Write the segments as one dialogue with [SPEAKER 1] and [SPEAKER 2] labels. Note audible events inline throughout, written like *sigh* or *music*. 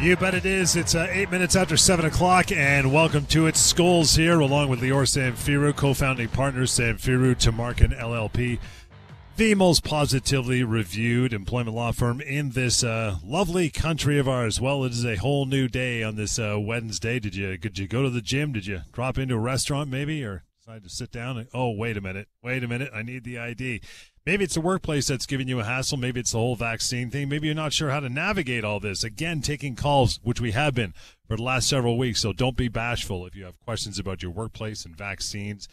[SPEAKER 1] You bet it is. It's uh, eight minutes after seven o'clock, and welcome to it. Scholes here, along with Lior Samfiru, co-founding partner Samfiru Tamarkin LLP, the most positively reviewed employment law firm in this uh, lovely country of ours. Well, it is a whole new day on this uh, Wednesday. Did you did you go to the gym? Did you drop into a restaurant maybe, or decide to sit down? And, oh, wait a minute, wait a minute, I need the ID. Maybe it's the workplace that's giving you a hassle. Maybe it's the whole vaccine thing. Maybe you're not sure how to navigate all this. Again, taking calls, which we have been for the last several weeks. So don't be bashful if you have questions about your workplace and vaccines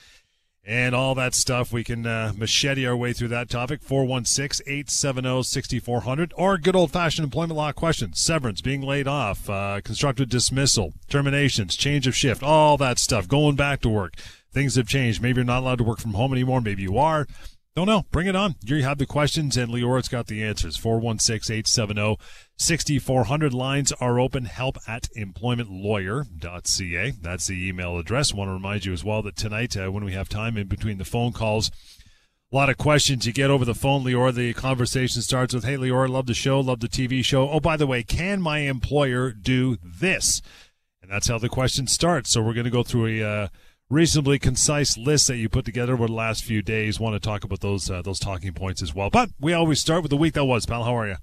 [SPEAKER 1] and all that stuff. We can uh, machete our way through that topic. 416 870 6400 or good old fashioned employment law questions severance, being laid off, uh, constructive dismissal, terminations, change of shift, all that stuff, going back to work. Things have changed. Maybe you're not allowed to work from home anymore. Maybe you are. Don't know. Bring it on. You have the questions, and Lior's got the answers. 416 870 6400 lines are open. Help at employmentlawyer.ca. That's the email address. want to remind you as well that tonight, uh, when we have time in between the phone calls, a lot of questions you get over the phone, Lior. The conversation starts with, Hey, Lior, love the show, love the TV show. Oh, by the way, can my employer do this? And that's how the question starts. So we're going to go through a. Uh, reasonably concise list that you put together over the last few days. Want to talk about those uh, those talking points as well. But we always start with the week that was. Pal, how are you?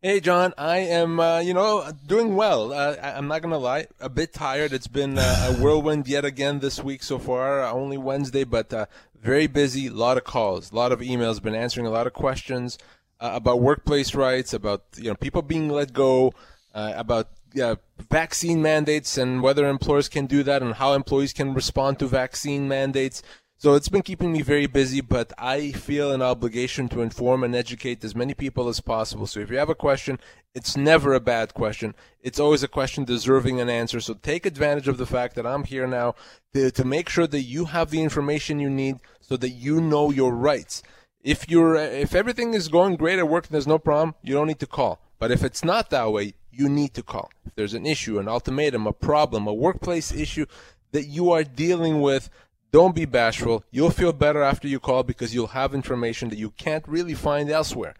[SPEAKER 2] Hey, John. I am, uh, you know, doing well. Uh, I, am not gonna lie, a bit tired. It's been uh, a whirlwind yet again this week so far. Only Wednesday, but uh, very busy. A lot of calls, a lot of emails. Been answering a lot of questions uh, about workplace rights, about you know people being let go, about uh, vaccine mandates and whether employers can do that and how employees can respond to vaccine mandates. So it's been keeping me very busy, but I feel an obligation to inform and educate as many people as possible. So if you have a question, it's never a bad question. It's always a question deserving an answer. So take advantage of the fact that I'm here now to, to make sure that you have the information you need so that you know your rights. If you're, if everything is going great at work and there's no problem, you don't need to call. But if it's not that way, you need to call. If there's an issue, an ultimatum, a problem, a workplace issue that you are dealing with, don't be bashful. You'll feel better after you call because you'll have information that you can't really find elsewhere.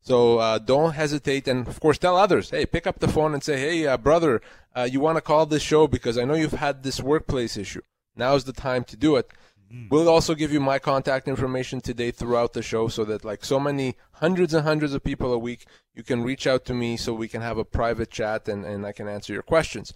[SPEAKER 2] So uh, don't hesitate, and of course, tell others. Hey, pick up the phone and say, "Hey, uh, brother, uh, you want to call this show because I know you've had this workplace issue. Now's the time to do it." Mm. We'll also give you my contact information today throughout the show so that, like so many hundreds and hundreds of people a week, you can reach out to me so we can have a private chat and, and I can answer your questions.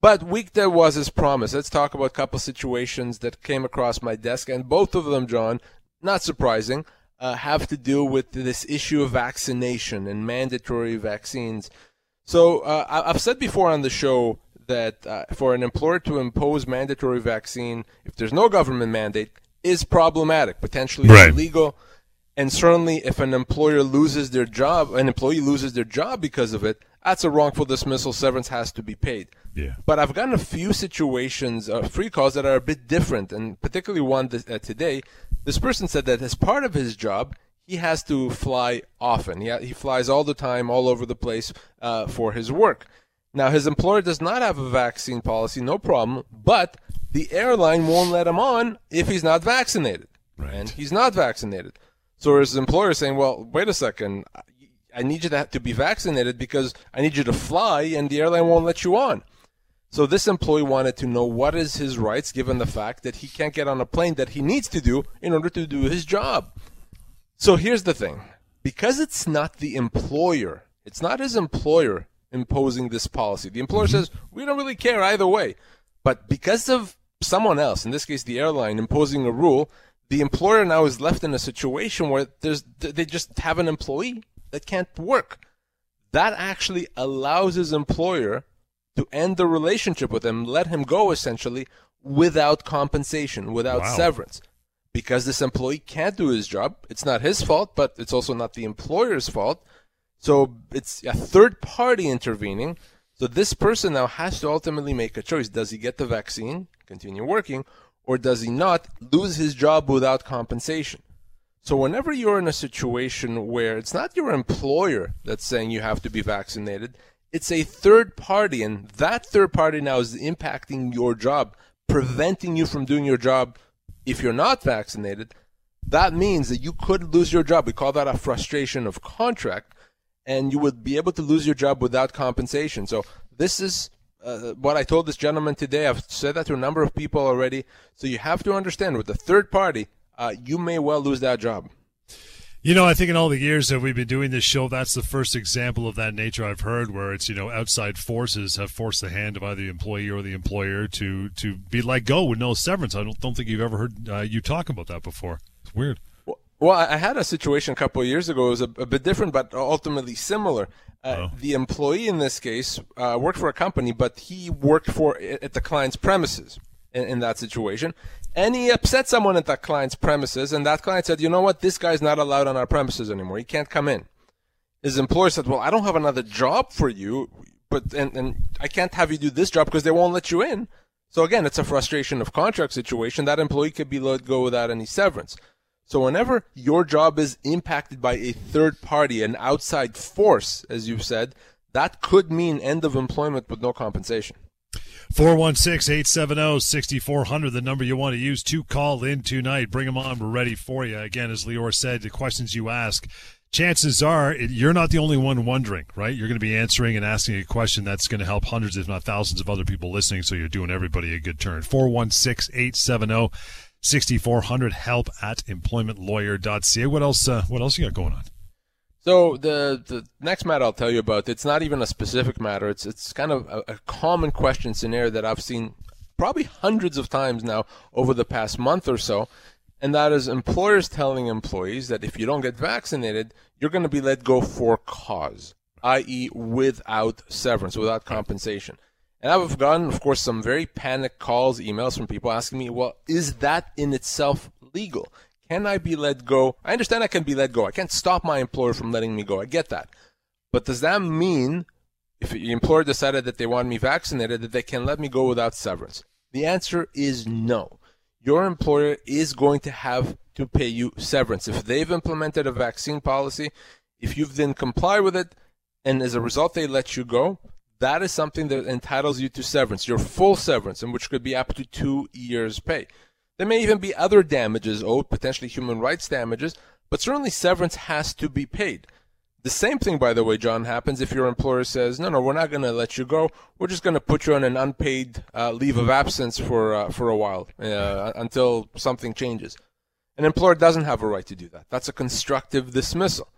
[SPEAKER 2] But week there was as promised. Let's talk about a couple situations that came across my desk, and both of them, John, not surprising, uh, have to do with this issue of vaccination and mandatory vaccines. So uh, I've said before on the show that uh, for an employer to impose mandatory vaccine, if there's no government mandate, is problematic, potentially right. illegal. And certainly, if an employer loses their job, an employee loses their job because of it, that's a wrongful dismissal. Severance has to be paid.
[SPEAKER 1] Yeah.
[SPEAKER 2] But I've gotten a few situations, uh, free calls that are a bit different, and particularly one th- uh, today. This person said that as part of his job, he has to fly often. He, ha- he flies all the time, all over the place uh, for his work. Now, his employer does not have a vaccine policy, no problem, but the airline won't let him on if he's not vaccinated.
[SPEAKER 1] Right.
[SPEAKER 2] And he's not vaccinated. So his employer is saying, well, wait a second, I need you to, to be vaccinated because I need you to fly and the airline won't let you on. So this employee wanted to know what is his rights given the fact that he can't get on a plane that he needs to do in order to do his job. So here's the thing. Because it's not the employer, it's not his employer imposing this policy. The employer mm-hmm. says, we don't really care either way. But because of someone else, in this case the airline, imposing a rule, the employer now is left in a situation where there's, they just have an employee that can't work. That actually allows his employer to end the relationship with him, let him go essentially without compensation, without wow. severance. Because this employee can't do his job. It's not his fault, but it's also not the employer's fault. So it's a third party intervening. So this person now has to ultimately make a choice. Does he get the vaccine, continue working, or does he not lose his job without compensation? So whenever you're in a situation where it's not your employer that's saying you have to be vaccinated, it's a third party, and that third party now is impacting your job, preventing you from doing your job if you're not vaccinated. That means that you could lose your job. We call that a frustration of contract and you would be able to lose your job without compensation. So this is uh, what I told this gentleman today. I've said that to a number of people already. So you have to understand with the third party, uh, you may well lose that job.
[SPEAKER 1] You know, I think in all the years that we've been doing this show, that's the first example of that nature I've heard, where it's you know outside forces have forced the hand of either the employee or the employer to to be let go with no severance. I don't don't think you've ever heard uh, you talk about that before. It's weird.
[SPEAKER 2] Well, I had a situation a couple of years ago. It was a, a bit different, but ultimately similar. Uh, oh. The employee in this case uh, worked for a company, but he worked for at the client's premises in, in, that situation, and he upset someone at that client's premises, and that client said, "You know what? This guy's not allowed on our premises anymore. He can't come in." His employer said, "Well, I don't have another job for you, but and, and I can't have you do this job because they won't let you in." So again, it's a frustration of contract situation. That employee could be let go without any severance. So whenever your job is impacted by a third party, an outside force, as you've said, that could mean end of employment with no compensation.
[SPEAKER 1] 416-870-6400, the number you want to use to call in tonight. Bring them on. We're ready for you. Again, as Lior said, the questions you ask, chances are you're not the only one wondering, right? You're going to be answering and asking a question that's going to help hundreds, if not thousands of other people listening. So you're doing everybody a good turn. 416-870 6400 help at employmentlawyer.ca. What else, uh, what else you got going on?
[SPEAKER 2] So the the next matter I'll tell you about, it's not even a specific matter. It's it's kind of a, a, common question scenario that I've seen probably hundreds of times now over the past month or so, and that is employers telling employees that if you don't get vaccinated, you're going to be let go for cause, i.e., without severance, without compensation. And I've gotten, of course, some very panicked calls, emails from people asking me, well, is that in itself legal? Can I be let go? I understand I can be let go. I can't stop my employer from letting me go. I get that. But does that mean if the employer decided that they want me vaccinated, that they can let me go without severance? The answer is no. Your employer is going to have to pay you severance. If they've implemented a vaccine policy, if you then comply with it, and as a result they let you go, that is something that entitles you to severance, your full severance, and which could be up to two years' pay. There may even be other damages owed, potentially human rights damages, but certainly severance has to be paid. The same thing, by the way, John, happens if your employer says, "No, no, we're not going to let you go. We're just going to put you on an unpaid uh, leave of absence for uh, for a while uh, until something changes." An employer doesn't have a right to do that. That's a constructive dismissal,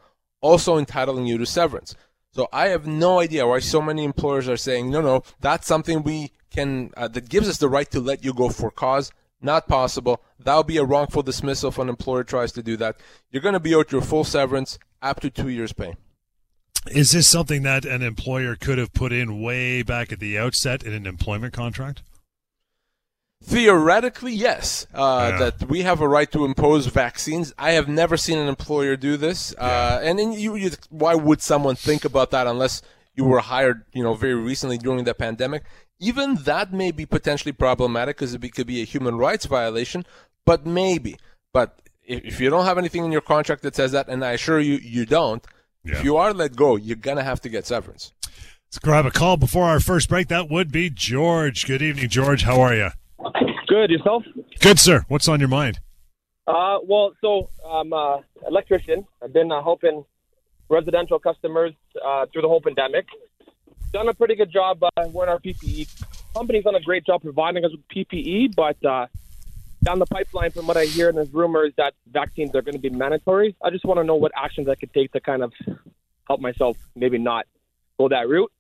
[SPEAKER 2] also entitling you to severance. So I have no idea why so many employers are saying, no, no, that's something we can, uh, that gives us the right to let you go for cause. Not possible. That would be a wrongful dismissal if an employer tries to do that. You're going to be owed your full severance up to two years' pay.
[SPEAKER 1] Is this something that an employer could have put in way back at the outset in an employment contract?
[SPEAKER 2] Theoretically, yes, uh, yeah. that we have a right to impose vaccines. I have never seen an employer do this, yeah. uh, and, and you, you, why would someone think about that unless you were hired, you know, very recently during the pandemic? Even that may be potentially problematic because it could be a human rights violation, but maybe. But if you don't have anything in your contract that says that, and I assure you, you don't, yeah. if you are let go, you're gonna have to get severance.
[SPEAKER 1] Let's grab a call before our first break. That would be George. Good evening, George. How are you?
[SPEAKER 3] Good. Yourself?
[SPEAKER 1] Good, sir. What's on your mind?
[SPEAKER 3] Uh, well, so I'm an electrician. I've been uh, helping residential customers uh, through the whole pandemic. Done a pretty good job uh, wearing our PPE. Company's done a great job providing us with PPE, but uh, down the pipeline, from what I hear, and there's rumors that vaccines are going to be mandatory. I just want to know what actions I could take to kind of help myself, maybe not go that route.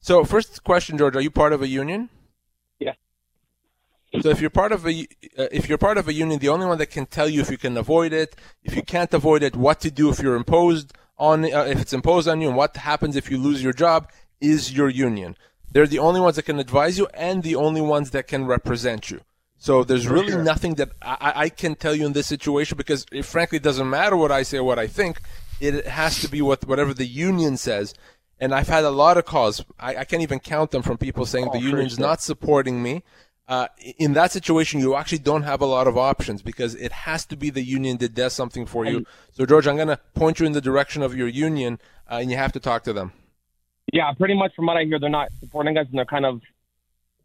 [SPEAKER 2] So, first question, George, are you part of a union? So if you're part of a uh, if you're part of a union, the only one that can tell you if you can avoid it, if you can't avoid it, what to do if you're imposed on uh, if it's imposed on you, and what happens if you lose your job is your union. They're the only ones that can advise you and the only ones that can represent you. So there's really sure. nothing that I, I, can tell you in this situation because it frankly doesn't matter what I say or what I think. It has to be what whatever the union says. And I've had a lot of calls. I, I can't even count them from people saying
[SPEAKER 3] Oh,
[SPEAKER 2] the union's
[SPEAKER 3] sure.
[SPEAKER 2] not supporting me. Uh, in that situation, you actually don't have a lot of options because it has to be the union that does something for you. So, George, I'm going to point you in the direction of your union, uh, and you have to talk to them.
[SPEAKER 3] Yeah, pretty much from what I hear, they're not supporting us and they're kind of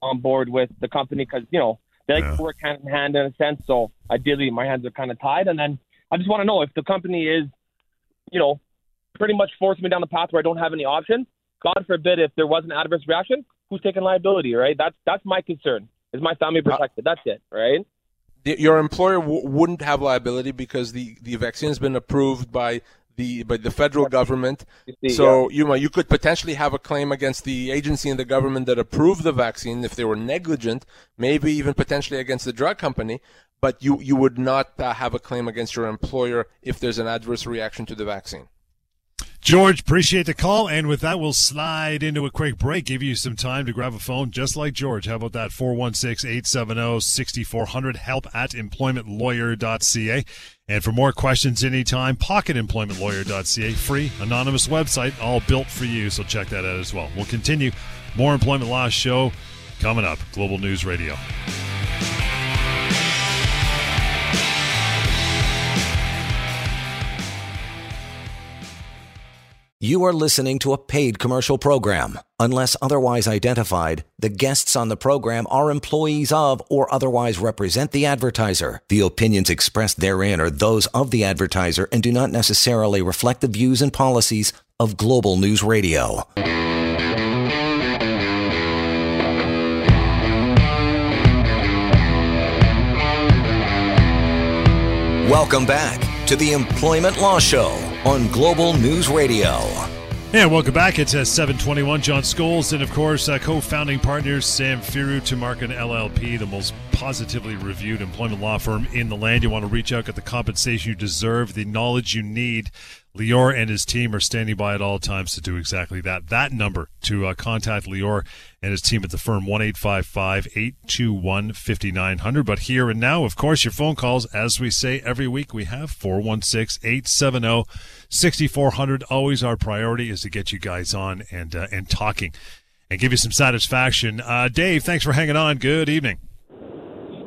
[SPEAKER 3] on board with the company because, you know, they like
[SPEAKER 1] Yeah.
[SPEAKER 3] to work hand in hand in a sense. So ideally, my hands are kind of tied. And then I just want to know if the company is, you know, pretty much forcing me down the path where I don't have any options. God forbid if there was an adverse reaction, who's taking liability, right? That's that's my concern. Is my family protected? That's it, right?
[SPEAKER 2] Your employer w- wouldn't have liability because the, the vaccine has been approved by the by the federal government.
[SPEAKER 3] You see,
[SPEAKER 2] So you know, you could potentially have a claim against the agency and the government that approved the vaccine if they were negligent, maybe even potentially against the drug company. But you you would not uh, have a claim against your employer if there's an adverse reaction to the vaccine.
[SPEAKER 1] George, appreciate the call. And with that, we'll slide into a quick break, give you some time to grab a phone just like George. How about that? 416 870 6400, help at employmentlawyer.ca. And for more questions anytime, pocketemploymentlawyer.ca, free, anonymous website, all built for you. So check that out as well. We'll continue. More Employment Law Show coming up. Global News Radio.
[SPEAKER 4] You are listening to a paid commercial program. Unless otherwise identified, the guests on the program are employees of or otherwise represent the advertiser. The opinions expressed therein are those of the advertiser and do not necessarily reflect the views and policies of Global News Radio. Welcome back to the Employment Law Show on Global News Radio.
[SPEAKER 1] And welcome back. It's uh, 721. John Scholes and, of course, uh, co-founding partners Samfiru, to Tamarkin LLP, the most positively reviewed employment law firm in the land. You want to reach out, get the compensation you deserve, the knowledge you need. Lior and his team are standing by at all times to do exactly that. That number to uh, contact Lior and his team at the firm, 1-855-821-5900. But here and now, of course, your phone calls, as we say every week, we have 416-870-6400. Always our priority is to get you guys on and, uh, and talking and give you some satisfaction. Uh, Dave, thanks for hanging on. Good evening.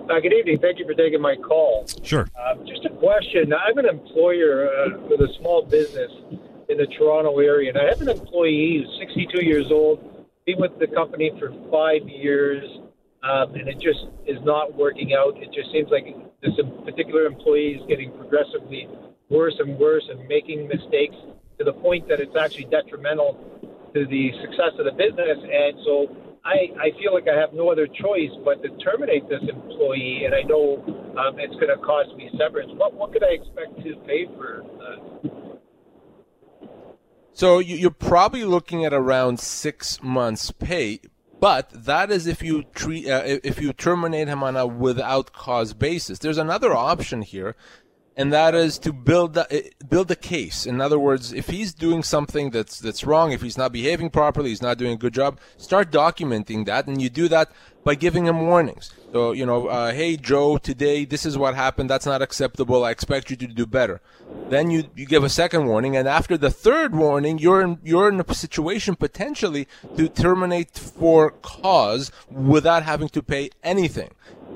[SPEAKER 5] Uh, good evening. Thank you for taking my call.
[SPEAKER 1] Sure.
[SPEAKER 5] Um, just a question. I'm an employer uh, with a small business in the Toronto area, and I have an employee who's 62 years old, been with the company for five years, um, and it just is not working out. It just seems like this particular employee is getting progressively worse and worse and making mistakes to the point that it's actually detrimental to the success of the business. And so I, I feel like I have no other choice but to terminate this employee, and I know um, it's going to cost me severance. What what could I expect to pay for? Uh,
[SPEAKER 2] So you, you're probably looking at around six months' pay, but that is if you treat uh, if you terminate him on a without cause basis. There's another option here, and that is to build a, build a case. In other words, if he's doing something that's that's wrong, if he's not behaving properly, he's not doing a good job, start documenting that, and you do that by giving him warnings. So you know, uh, hey Joe, today this is what happened. That's not acceptable. I expect you to do better. Then you you give a second warning, and after the third warning, you're in, you're in a situation potentially to terminate for cause without having to pay anything.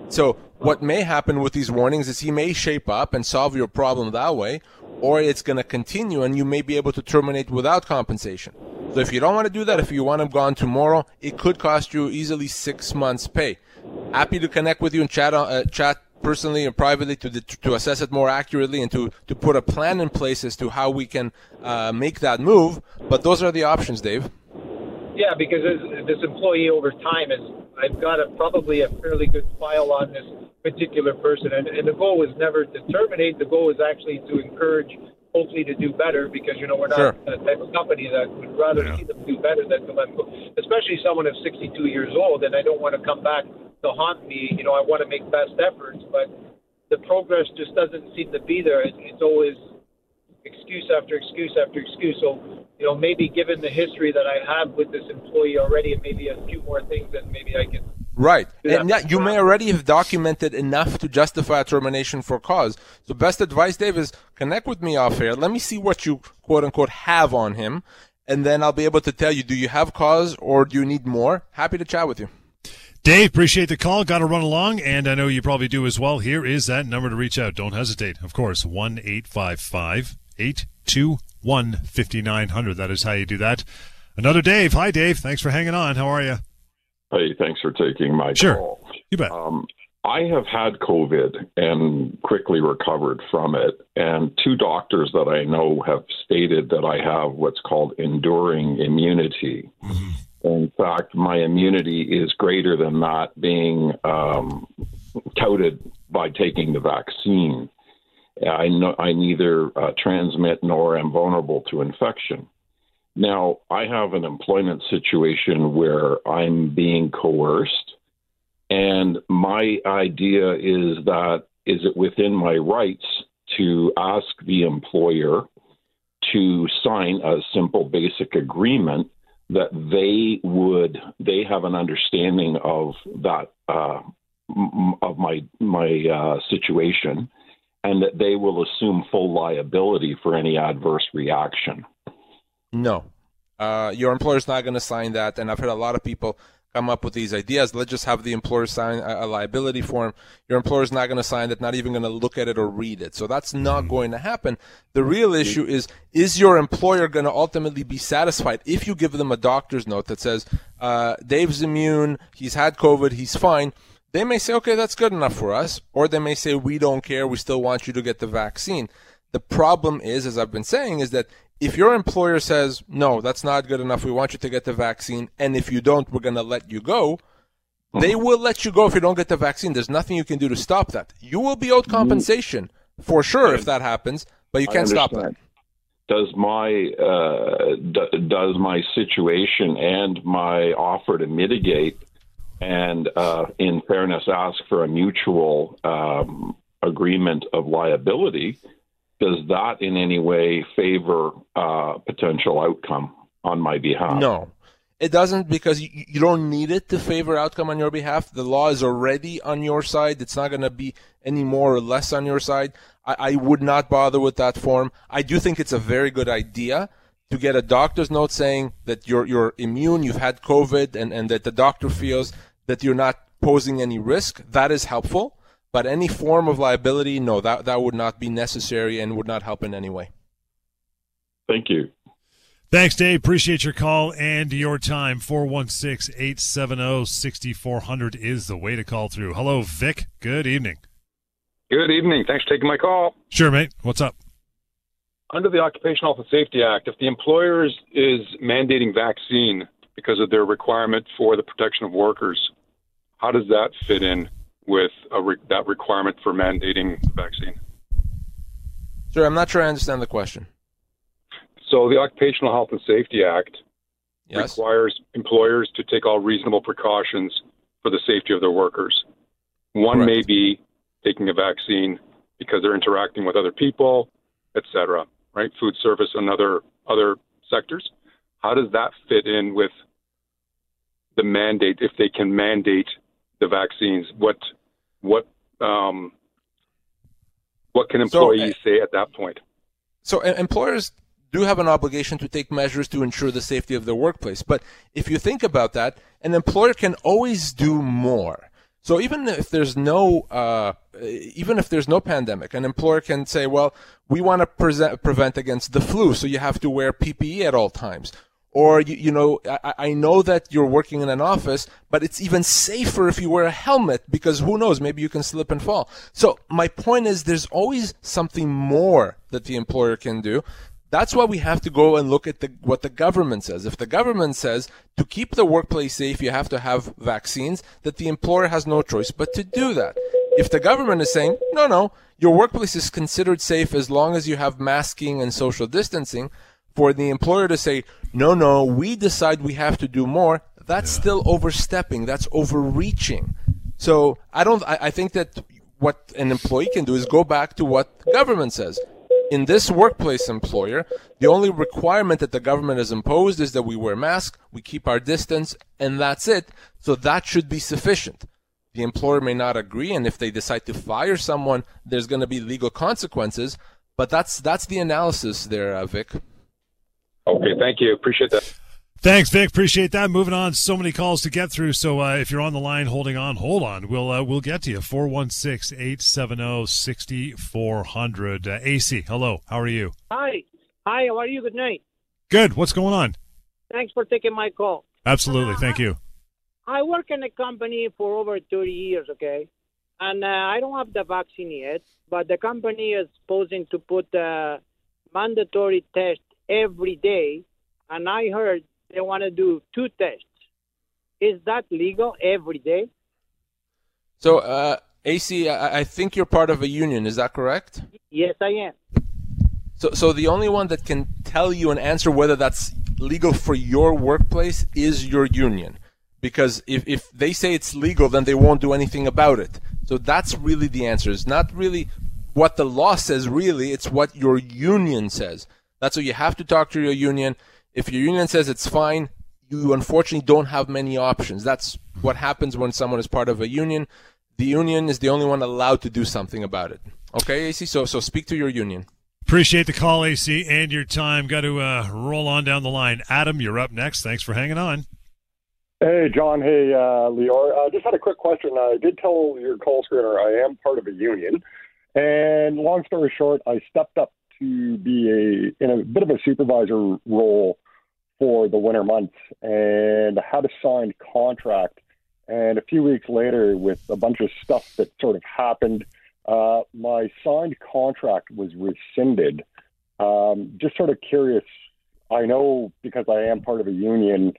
[SPEAKER 2] So what may happen with these warnings is he may shape up and solve your problem that way, or it's going to continue and you may be able to terminate without compensation. So if you don't want to do that, if you want him gone tomorrow, it could cost you easily six months' pay. Happy to connect with you and chat uh, chat personally and privately to to assess it more accurately and to to put a plan in place as to how we can uh, make that move. But those are the options, Dave.
[SPEAKER 5] Yeah, because this, this employee over time is I've got a, probably a fairly good file on this particular person, and, and the goal was never to terminate. The goal was actually to encourage, hopefully, to do better because you know we're not
[SPEAKER 2] Sure.
[SPEAKER 5] the type of company that would rather
[SPEAKER 1] Yeah.
[SPEAKER 5] see them do better than to let them go. Especially someone of 62 years old, and I don't want to come back to haunt me. You know, I want to make best efforts, but the progress just doesn't seem to be there. It, it's always excuse after excuse after excuse. So, you know, maybe given the history that I have with this employee already, and maybe a few more things that maybe I can.
[SPEAKER 2] Right.
[SPEAKER 5] Yeah.
[SPEAKER 2] And yeah, you may already have documented enough to justify a termination for cause. So best advice, Dave, is connect with me off air. Let me see what you quote unquote have on him. and then I'll be able to tell you, do you have cause or do you need more? Happy to chat with you.
[SPEAKER 1] Dave, appreciate the call. Got to run along, and I know you probably do as well. Here is that number to reach out. Don't hesitate. Of course, 1 855 821 5900. That is how you do that. Another Dave. Hi, Dave. Thanks for hanging on. How are you?
[SPEAKER 6] Hey, thanks for taking my
[SPEAKER 1] sure.
[SPEAKER 6] call.
[SPEAKER 1] You bet.
[SPEAKER 6] Um, I have had COVID and quickly recovered from it. And two doctors that I know have stated that I have what's called enduring immunity. Mm-hmm. In fact, my immunity is greater than that being um, touted by taking the vaccine. I, know, I neither uh, transmit nor am vulnerable to infection. Now, I have an employment situation where I'm being coerced, and my idea is that is it within my rights to ask the employer to sign a simple basic agreement that they would they have an understanding of that uh, of my my uh, situation, and that they will assume full liability for any adverse reaction.
[SPEAKER 2] No, uh, your employer's not going to sign that, and I've heard a lot of people come up with these ideas. Let's just have the employer sign a, a liability form. Your employer's not going to sign it, not even going to look at it or read it. So that's not mm-hmm. going to happen. The real issue is, is your employer going to ultimately be satisfied if you give them a doctor's note that says, uh, Dave's immune, he's had COVID, he's fine. They may say, okay, that's good enough for us. Or they may say, we don't care, we still want you to get the vaccine. The problem is, as I've been saying, is that if your employer says, no, that's not good enough, we want you to get the vaccine, and if you don't, we're going to let you go, mm-hmm. they will let you go if you don't get the vaccine. There's nothing you can do to stop that. You will be owed compensation for sure if that happens, but you can't stop that.
[SPEAKER 6] Does my uh, d- does my situation and my offer to mitigate and, uh, in fairness, ask for a mutual um, agreement of liability? does that in any way favor uh, potential outcome on my behalf?
[SPEAKER 2] No, it doesn't because you, you, don't need it to favor outcome on your behalf. The law is already on your side. It's not going to be any more or less on your side. I, I would not bother with that form. I do think it's a very good idea to get a doctor's note saying that you're you're immune, you've had COVID, and, and that the doctor feels that you're not posing any risk. That is helpful. But any form of liability, no, that, that would not be necessary and would not help in any way.
[SPEAKER 6] Thank you.
[SPEAKER 1] Thanks, Dave. Appreciate your call and your time. 416 870 6400 is the way to call through. Hello, Vic. Good evening.
[SPEAKER 7] Good evening. Thanks for taking my call.
[SPEAKER 1] Sure, mate. What's up?
[SPEAKER 7] Under the Occupational Health and Safety Act, if the employer is, is mandating vaccine because of their requirement for the protection of workers, how does that fit in with re- that requirement for mandating the vaccine.
[SPEAKER 2] Sir, I'm not sure I understand the question.
[SPEAKER 7] So, the Occupational Health and Safety Act
[SPEAKER 2] yes.
[SPEAKER 7] requires employers to take all reasonable precautions for the safety of their workers. One Correct. may be taking a vaccine because they're interacting with other people, etc. Right, food service and other other sectors. How does that fit in with the mandate? If they can mandate the vaccines, what what um, what can employees so, uh, say at that point?
[SPEAKER 2] So employers do have an obligation to take measures to ensure the safety of their workplace. But if you think about that, an employer can always do more. So even if there's no, uh, even if there's no pandemic, an employer can say, well, we want to present, prevent against the flu, so you have to wear PPE at all times or you, you know I, I, know that you're working in an office but it's even safer if you wear a helmet because who knows maybe you can slip and fall so my point is there's always something more that the employer can do that's why we have to go and look at the, what the government says. If the government says to keep the workplace safe, you have to have vaccines, that the employer has no choice but to do that. If the government is saying, no, no, your workplace is considered safe as long as you have masking and social distancing, for the employer to say, no, no, we decide we have to do more, that's yeah. still overstepping. That's overreaching. So I don't, I, I think that what an employee can do is go back to what government says. In this workplace employer, the only requirement that the government has imposed is that we wear masks, we keep our distance, and that's it. So that should be sufficient. The employer may not agree, and if they decide to fire someone, there's going to be legal consequences. But that's that's the analysis there, uh, Vic.
[SPEAKER 7] Okay, thank you. Appreciate that.
[SPEAKER 1] Thanks, Vic. Appreciate that. Moving on, so many calls to get through. So uh, if you're on the line, holding on, hold on. We'll uh, we'll get to you. 416-870-6400. Uh, AC, hello. How are you?
[SPEAKER 8] Hi. Hi, how are you? Good night.
[SPEAKER 1] Good. What's going on?
[SPEAKER 8] Thanks for taking my call.
[SPEAKER 1] Absolutely. Thank you.
[SPEAKER 8] I work in a company for over 30 years, okay? And uh, I don't have the vaccine yet, but the company is supposing to put a mandatory test every day. And I heard they want to do two tests. Is that legal every day?
[SPEAKER 2] So, uh, AC, I, I think you're part of a union. Is that correct?
[SPEAKER 8] Yes, I am.
[SPEAKER 2] So, so the only one that can tell you and answer whether that's legal for your workplace is your union. Because if, if they say it's legal, then they won't do anything about it. So that's really the answer. It's not really what the law says, really. It's what your union says. That's why you have to talk to your union. If your union says it's fine, you unfortunately don't have many options. That's what happens when someone is part of a union. The union is the only one allowed to do something about it. Okay, AC? So, so speak to your union.
[SPEAKER 1] Appreciate the call, AC, and your time. Got to uh, roll on down the line. Adam, you're up next. Thanks for hanging on.
[SPEAKER 9] Hey, John. Hey, uh, Lior. I uh, just had a quick question. I did tell your call screener I am part of a union. And long story short, I stepped up to be a in a bit of a supervisor role for the winter months and had a signed contract. And a few weeks later, with a bunch of stuff that sort of happened, uh, my signed contract was rescinded. Um, just sort of curious. I know because I am part of a union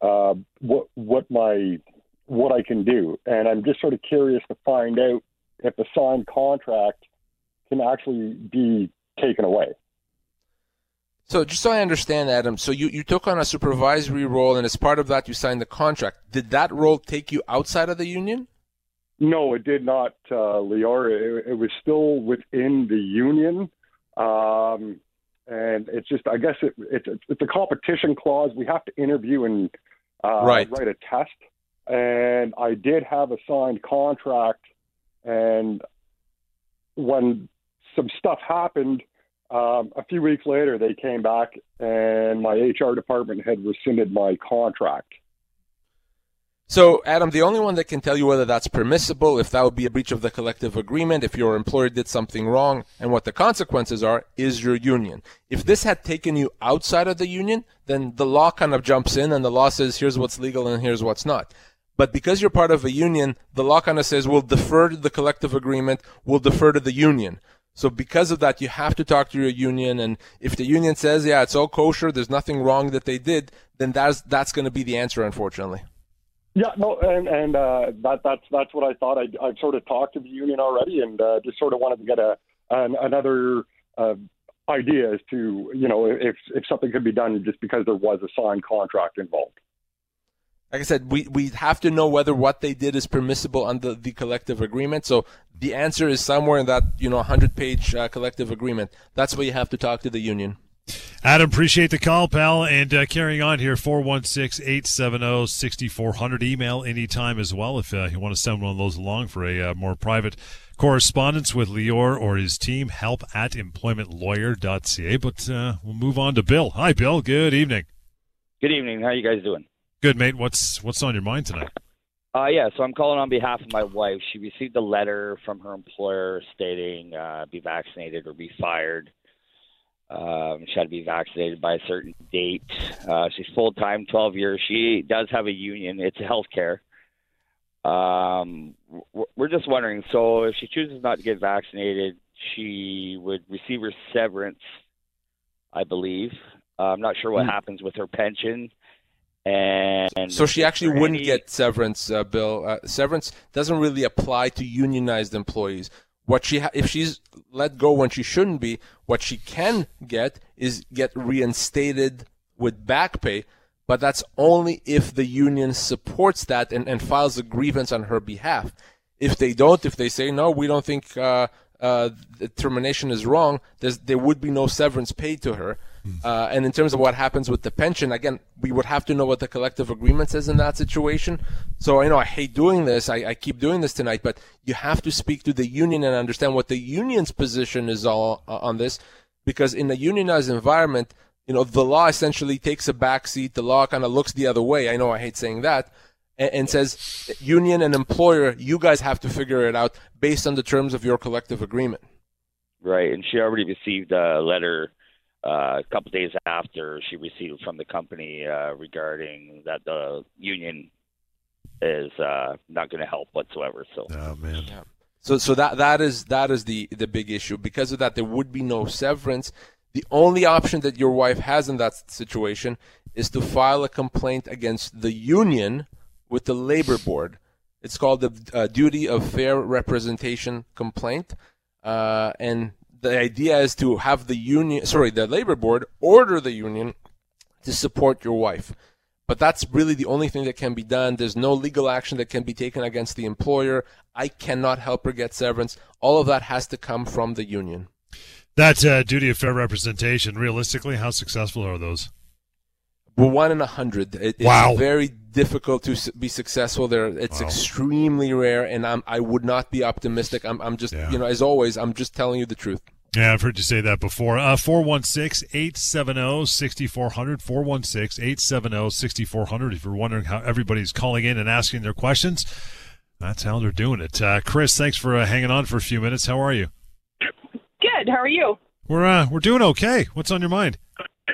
[SPEAKER 9] uh, what what my what I can do, and I'm just sort of curious to find out if the signed contract can actually be taken away.
[SPEAKER 2] So just so I understand, Adam, so you, you took on a supervisory role, and as part of that, you signed the contract. Did that role take you outside of the union?
[SPEAKER 9] No, it did not, uh, Lior. It, it was still within the union. Um, and it's just, I guess it, it, it's a competition clause. We have to interview and uh,
[SPEAKER 2] right.
[SPEAKER 9] write a test. And I did have a signed contract. And when some stuff happened, um, a few weeks later, they came back and my HR department had rescinded my contract.
[SPEAKER 2] So, Adam, the only one that can tell you whether that's permissible, if that would be a breach of the collective agreement, if your employer did something wrong, and what the consequences are, is your union. If this had taken you outside of the union, then the law kind of jumps in and the law says, here's what's legal and here's what's not. But because you're part of a union, the law kind of says, we'll defer to the collective agreement, we'll defer to the union. So because of that, you have to talk to your union, and if the union says, yeah, it's all kosher, there's nothing wrong that they did, then that's, that's going to be the answer, unfortunately.
[SPEAKER 9] Yeah, no, and and uh, that that's that's what I thought. I I've sort of talked to the union already, and uh, just sort of wanted to get a an, another uh, idea as to you know if if something could be done just because there was a signed contract involved.
[SPEAKER 2] Like I said, we we have to know whether what they did is permissible under the collective agreement. So the answer is somewhere in that you know 100 page uh, collective agreement. That's where you have to talk to the union.
[SPEAKER 1] Adam, appreciate the call, pal. And uh, carrying on here, 416 870 6400. Email anytime as well if uh, you want to send one of those along for a uh, more private correspondence with Lior or his team. Help at employmentlawyer.ca. But uh, we'll move on to Bill. Hi, Bill. Good evening.
[SPEAKER 10] Good evening. How you guys doing?
[SPEAKER 1] Good, mate. What's what's on your mind tonight?
[SPEAKER 10] Uh, yeah, so I'm calling on behalf of my wife. She received a letter from her employer stating uh, be vaccinated or be fired. Um, she had to be vaccinated by a certain date. Uh, she's full time, 12 years. She does have a union. It's healthcare. Um, we're just wondering. So, if she chooses not to get vaccinated, she would receive her severance, I believe. Uh, I'm not sure what mm. happens with her pension. And
[SPEAKER 2] so she actually wouldn't any... get severance, uh, Bill. Uh, severance doesn't really apply to unionized employees. What she ha- if she's let go when she shouldn't be, what she can get is get reinstated with back pay, but that's only if the union supports that and, and files a grievance on her behalf. If they don't, if they say no, we don't think uh, uh, the termination is wrong, there would be no severance paid to her. Uh, and in terms of what happens with the pension, again, we would have to know what the collective agreement says in that situation. So I know I hate doing this. I, I, keep doing this tonight, but you have to speak to the union and understand what the union's position is all uh, on this, because in a unionized environment, you know, the law essentially takes a backseat. The law kind of looks the other way. I know I hate saying that. And, and says, union and employer, you guys have to figure it out based on the terms of your collective agreement.
[SPEAKER 10] Right, and she already received a letter uh, a couple days after she received from the company uh, regarding that the union is uh, not going to help whatsoever. So,
[SPEAKER 1] oh man.
[SPEAKER 2] Yeah. So, so that that is that is the the big issue. Because of that, there would be no severance. The only option that your wife has in that situation is to file a complaint against the union with the labor board. It's called the uh, duty of fair representation complaint, uh, and the idea is to have the union, sorry, the labor board order the union to support your wife. But that's really the only thing that can be done. There's no legal action that can be taken against the employer. I cannot help her get severance. All of that has to come from the union.
[SPEAKER 1] That uh, duty of fair representation, realistically, how successful are those?
[SPEAKER 2] Well, one in a hundred. It,
[SPEAKER 1] wow.
[SPEAKER 2] It's very difficult to be successful there. It's wow. extremely rare, and I'm, I would not be optimistic. I'm, I'm just, yeah. you know, as always, I'm just telling you the truth.
[SPEAKER 1] Yeah, I've heard you say that before. Uh, 416 870 6400. 416 870 6400. If you're wondering how everybody's calling in and asking their questions, that's how they're doing it. Uh, Chris, thanks for uh, hanging on for a few minutes. How are you?
[SPEAKER 11] Good. How are you?
[SPEAKER 1] We're uh, we're doing okay. What's on your mind?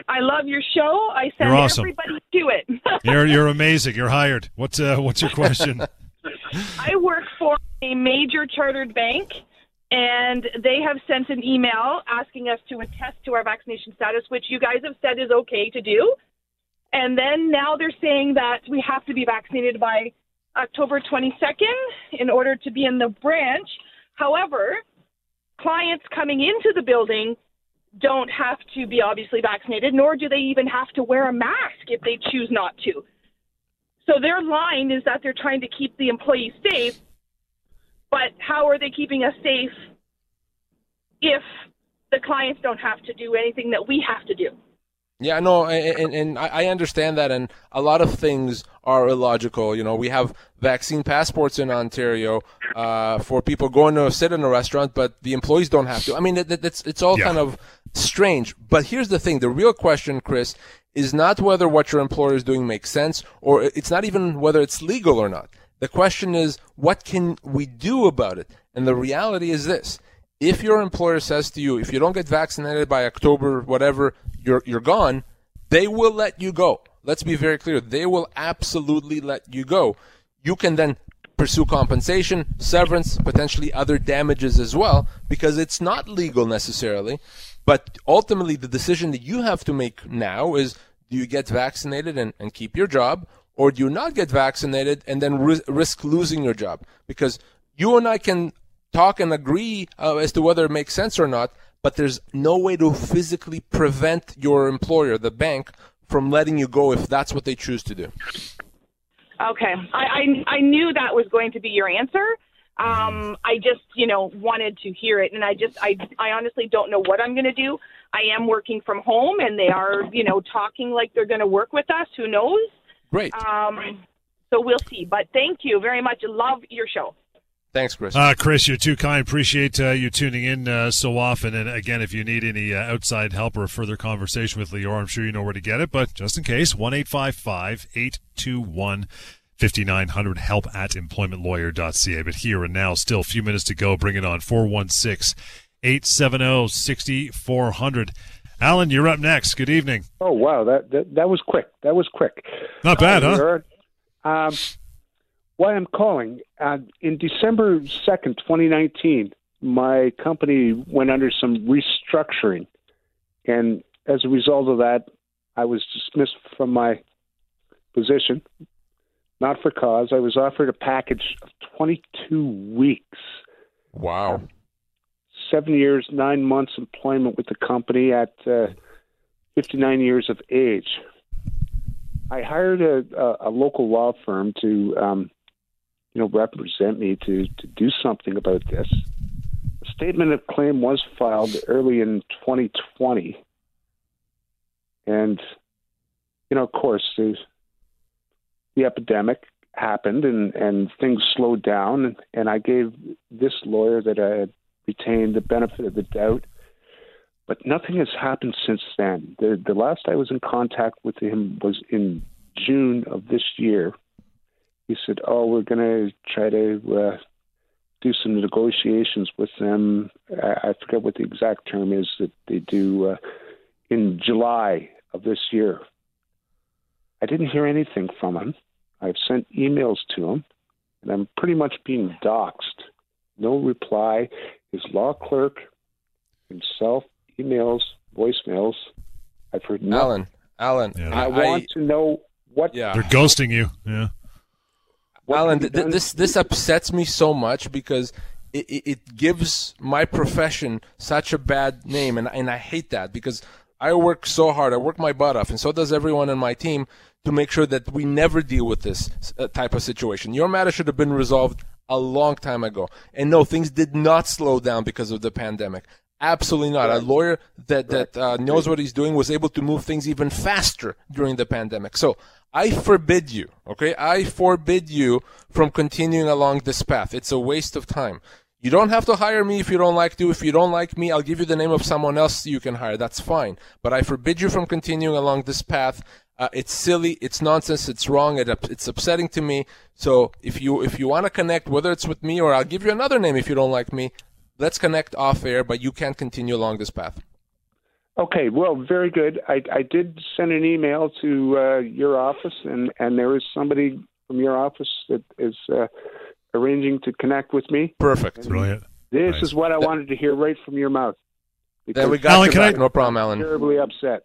[SPEAKER 11] I love your show. I send
[SPEAKER 1] you're awesome.
[SPEAKER 11] everybody to it. *laughs*
[SPEAKER 1] you're you're amazing. You're hired. What's uh, what's your question? *laughs*
[SPEAKER 11] I work for a major chartered bank and they have sent an email asking us to attest to our vaccination status, which you guys have said is okay to do. And then now they're saying that we have to be vaccinated by October 22nd in order to be in the branch. However, clients coming into the building don't have to be obviously vaccinated, nor do they even have to wear a mask if they choose not to. So their line is that they're trying to keep the employees safe, but how are they keeping us safe if the clients don't have to do anything that we have to do?
[SPEAKER 2] Yeah, no, and, and I understand that, and a lot of things are illogical. You know, we have vaccine passports in Ontario uh, for people going to sit in a restaurant, but the employees don't have to. I mean, it, it's it's all yeah. kind of strange. But here's the thing: the real question, Chris, is not whether what your employer is doing makes sense, or it's not even whether it's legal or not. The question is, what can we do about it? And the reality is this. If your employer says to you, if you don't get vaccinated by October, whatever, you're, you're gone, they will let you go. Let's be very clear. They will absolutely let you go. You can then pursue compensation, severance, potentially other damages as well, because it's not legal necessarily. But ultimately, the decision that you have to make now is do you get vaccinated and, and keep your job, or do you not get vaccinated and then ri- risk losing your job? Because you and I can talk and agree uh, as to whether it makes sense or not, but there's no way to physically prevent your employer, the bank, from letting you go if that's what they choose to do.
[SPEAKER 11] Okay, I I, I knew that was going to be your answer. Um, I just you know wanted to hear it, and I just I I honestly don't know what I'm going to do. I am working from home, and they are you know talking like they're going to work with us. Who knows?
[SPEAKER 2] Great.
[SPEAKER 11] Um, so we'll see. But thank you very much. Love your show.
[SPEAKER 2] Thanks, Chris.
[SPEAKER 1] Uh, Chris, you're too kind. Appreciate uh, you tuning in uh, so often. And again, if you need any uh, outside help or further conversation with Lior, I'm sure you know where to get it. But just in case, 1 821 5900 help at employmentlawyer.ca. But here and now, still a few minutes to go. Bring it on 416 870 6400. Alan, you're up next. Good evening.
[SPEAKER 12] Oh wow, that that, that was quick. That was quick.
[SPEAKER 1] Not bad, uh,
[SPEAKER 12] huh? Um, why I'm calling uh, in December second, 2019, my company went under some restructuring, and as a result of that, I was dismissed from my position. Not for cause. I was offered a package of 22 weeks.
[SPEAKER 2] Wow
[SPEAKER 12] seven years, nine months employment with the company at uh, 59 years of age. I hired a, a, a local law firm to, um, you know, represent me to, to do something about this. A statement of claim was filed early in 2020. And, you know, of course, the, the epidemic happened and, and things slowed down. And, I gave this lawyer that I had retained the benefit of the doubt. but nothing has happened since then. The the last I was in contact with him was in June of this year. He said, "Oh, we're going to try to uh, do some negotiations with them. I, I forget what the exact term is that they do uh, in July of this year." I didn't hear anything from him. I've sent emails to him, and I'm pretty much being doxxed. No reply. His law clerk himself emails, voicemails. I've heard nothing.
[SPEAKER 2] Alan, Alan,
[SPEAKER 12] And I, want to know what.
[SPEAKER 2] Yeah.
[SPEAKER 1] They're ghosting you. Yeah.
[SPEAKER 2] Alan, th- th- this this upsets me so much because it, it, it gives my profession such a bad name, and and I hate that because I work so hard, I work my butt off, and so does everyone on my team to make sure that we never deal with this uh, type of situation. Your matter should have been resolved a long time ago, and no, things did not slow down because of the pandemic. Absolutely not. A lawyer that that uh, knows what he's doing was able to move things even faster during the pandemic. So I forbid you, okay? I forbid you from continuing along this path. It's a waste of time. You don't have to hire me if you don't like to. If you don't like me, I'll give you the name of someone else you can hire. That's fine. But I forbid you from continuing along this path. Uh, it's silly. It's nonsense. It's wrong. It, it's upsetting to me. So if you if you want to connect, whether it's with me or I'll give you another name if you don't like me, let's connect off air. But you can't continue along this path.
[SPEAKER 12] Okay, well, very good. I, I did send an email to uh, your office, and, and there is somebody from your office that is uh, arranging to connect with me.
[SPEAKER 2] Perfect.
[SPEAKER 1] Brilliant.
[SPEAKER 12] This is what I wanted to hear right from your mouth.
[SPEAKER 2] Then we got
[SPEAKER 1] Alan,
[SPEAKER 2] your
[SPEAKER 1] can
[SPEAKER 2] back.
[SPEAKER 1] I-
[SPEAKER 2] no problem, Alan.
[SPEAKER 12] Terribly upset.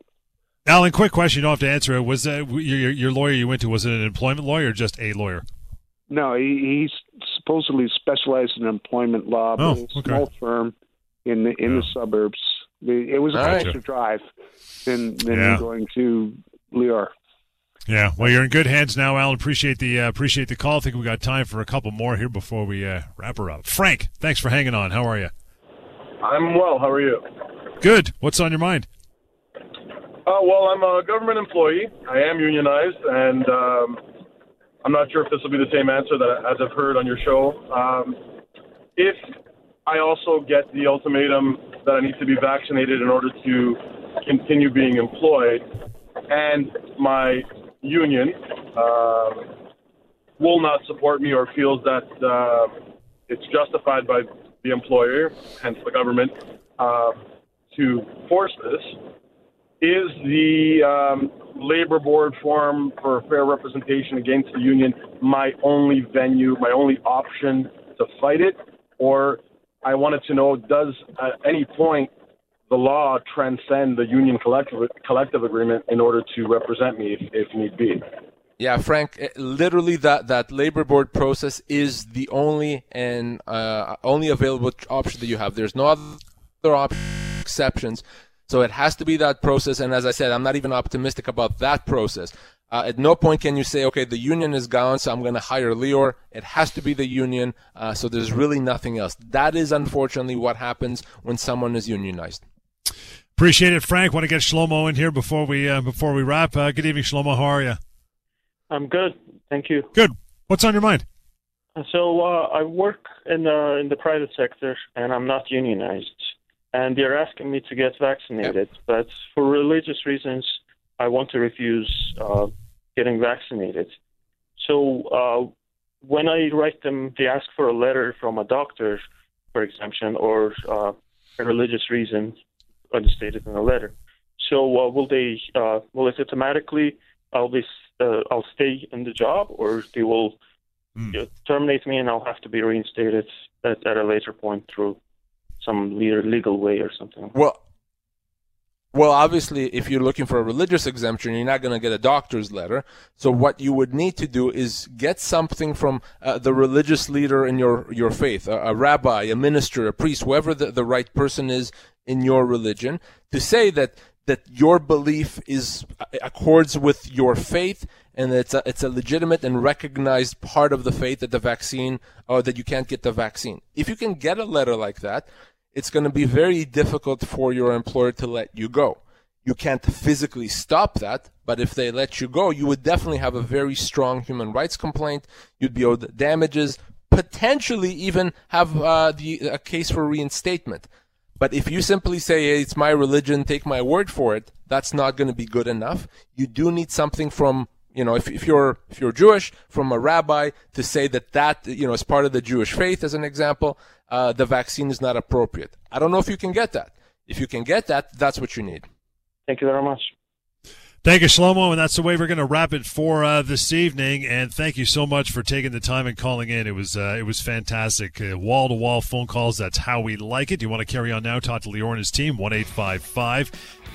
[SPEAKER 1] Alan, quick question. You don't have to answer it. Was uh, that your your lawyer you went to? Was it an employment lawyer or just a lawyer?
[SPEAKER 12] No, he, he's supposedly specialized in employment law, but
[SPEAKER 1] Oh,
[SPEAKER 12] it's a
[SPEAKER 1] okay.
[SPEAKER 12] small firm in the in the suburbs. It was a
[SPEAKER 1] All right.
[SPEAKER 12] closer drive than than
[SPEAKER 1] Yeah.
[SPEAKER 12] going to Lior.
[SPEAKER 1] Yeah. Well, you're in good hands now, Alan. Appreciate the uh, appreciate the call. I think we got time for a couple more here before we uh, wrap her up. Frank, thanks for hanging on. How are you?
[SPEAKER 13] I'm well. How are you?
[SPEAKER 1] Good. What's on your mind?
[SPEAKER 13] Uh, well, I'm a government employee. I am unionized, and um, I'm not sure if this will be the same answer that as I've heard on your show. Um, if I also get the ultimatum that I need to be vaccinated in order to continue being employed, and my union um will not support me or feels that uh, it's justified by the employer, hence the government, uh, to force this, is the um, labor board forum for fair representation against the union my only venue, my only option to fight it? Or I wanted to know, does at any point the law transcend the union collective collective agreement in order to represent me if, if need be?
[SPEAKER 2] Yeah, Frank. eh, Literally, that that labor board process is the only and uh, only available option that you have. There's no other op- exceptions. So it has to be that process. And as I said, I'm not even optimistic about that process. Uh, at no point can you say, okay, the union is gone, so I'm going to hire Lior. It has to be the union. Uh, so there's really nothing else. That is unfortunately what happens when someone is unionized.
[SPEAKER 1] Appreciate it, Frank. Want to get Shlomo in here before we uh, before we wrap. Uh, good evening, Shlomo. How are you?
[SPEAKER 14] I'm good, thank you.
[SPEAKER 1] Good. What's on your mind?
[SPEAKER 14] So uh, I work in the in the private sector, and I'm not unionized. And they're asking me to get vaccinated, but for religious reasons, I want to refuse uh, getting vaccinated. So uh, when I write them, they ask for a letter from a doctor for exemption or uh, a religious reason stated in the letter. So uh, will they? Uh, will it automatically? I'll be. Uh, I'll stay in the job, or they will uh, terminate me, and I'll have to be reinstated at, at a later point through some legal way or something.
[SPEAKER 2] Well, well, obviously, if you're looking for a religious exemption, you're not going to get a doctor's letter. So what you would need to do is get something from uh, the religious leader in your your faith, a, a rabbi, a minister, a priest, whoever the, the right person is in your religion, to say that that your belief is uh, accords with your faith and it's a, it's a legitimate and recognized part of the faith that the vaccine or that you can't get the vaccine. If you can get a letter like that, it's going to be very difficult for your employer to let you go. You can't physically stop that, but if they let you go, you would definitely have a very strong human rights complaint. You'd be owed damages, potentially even have uh, the a case for reinstatement. But if you simply say, hey, it's my religion, take my word for it, that's not going to be good enough. You do need something from, you know, if, if you're, if you're Jewish, from a rabbi to say that that, you know, as part of the Jewish faith, as an example, uh, the vaccine is not appropriate. I don't know if you can get that. If you can get that, that's what you need.
[SPEAKER 14] Thank you very much.
[SPEAKER 1] Thank you, Shlomo, and that's the way we're going to wrap it for uh, this evening. And thank you so much for taking the time and calling in. It was uh, it was fantastic. Wall to wall phone calls. That's how we like it. Do you want to carry on now? Talk to Lior and his team. One eight five five.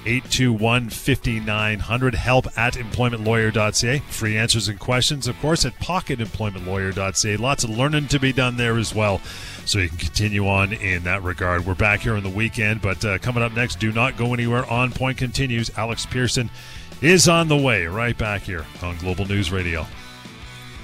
[SPEAKER 1] 821 5900. Help at employmentlawyer.ca. Free answers and questions, of course, at pocketemploymentlawyer.ca. Lots of learning to be done there as well. So you can continue on in that regard. We're back here on the weekend, but uh, coming up next, do not go anywhere. On Point continues. Alex Pierson is on the way right back here on Global News Radio.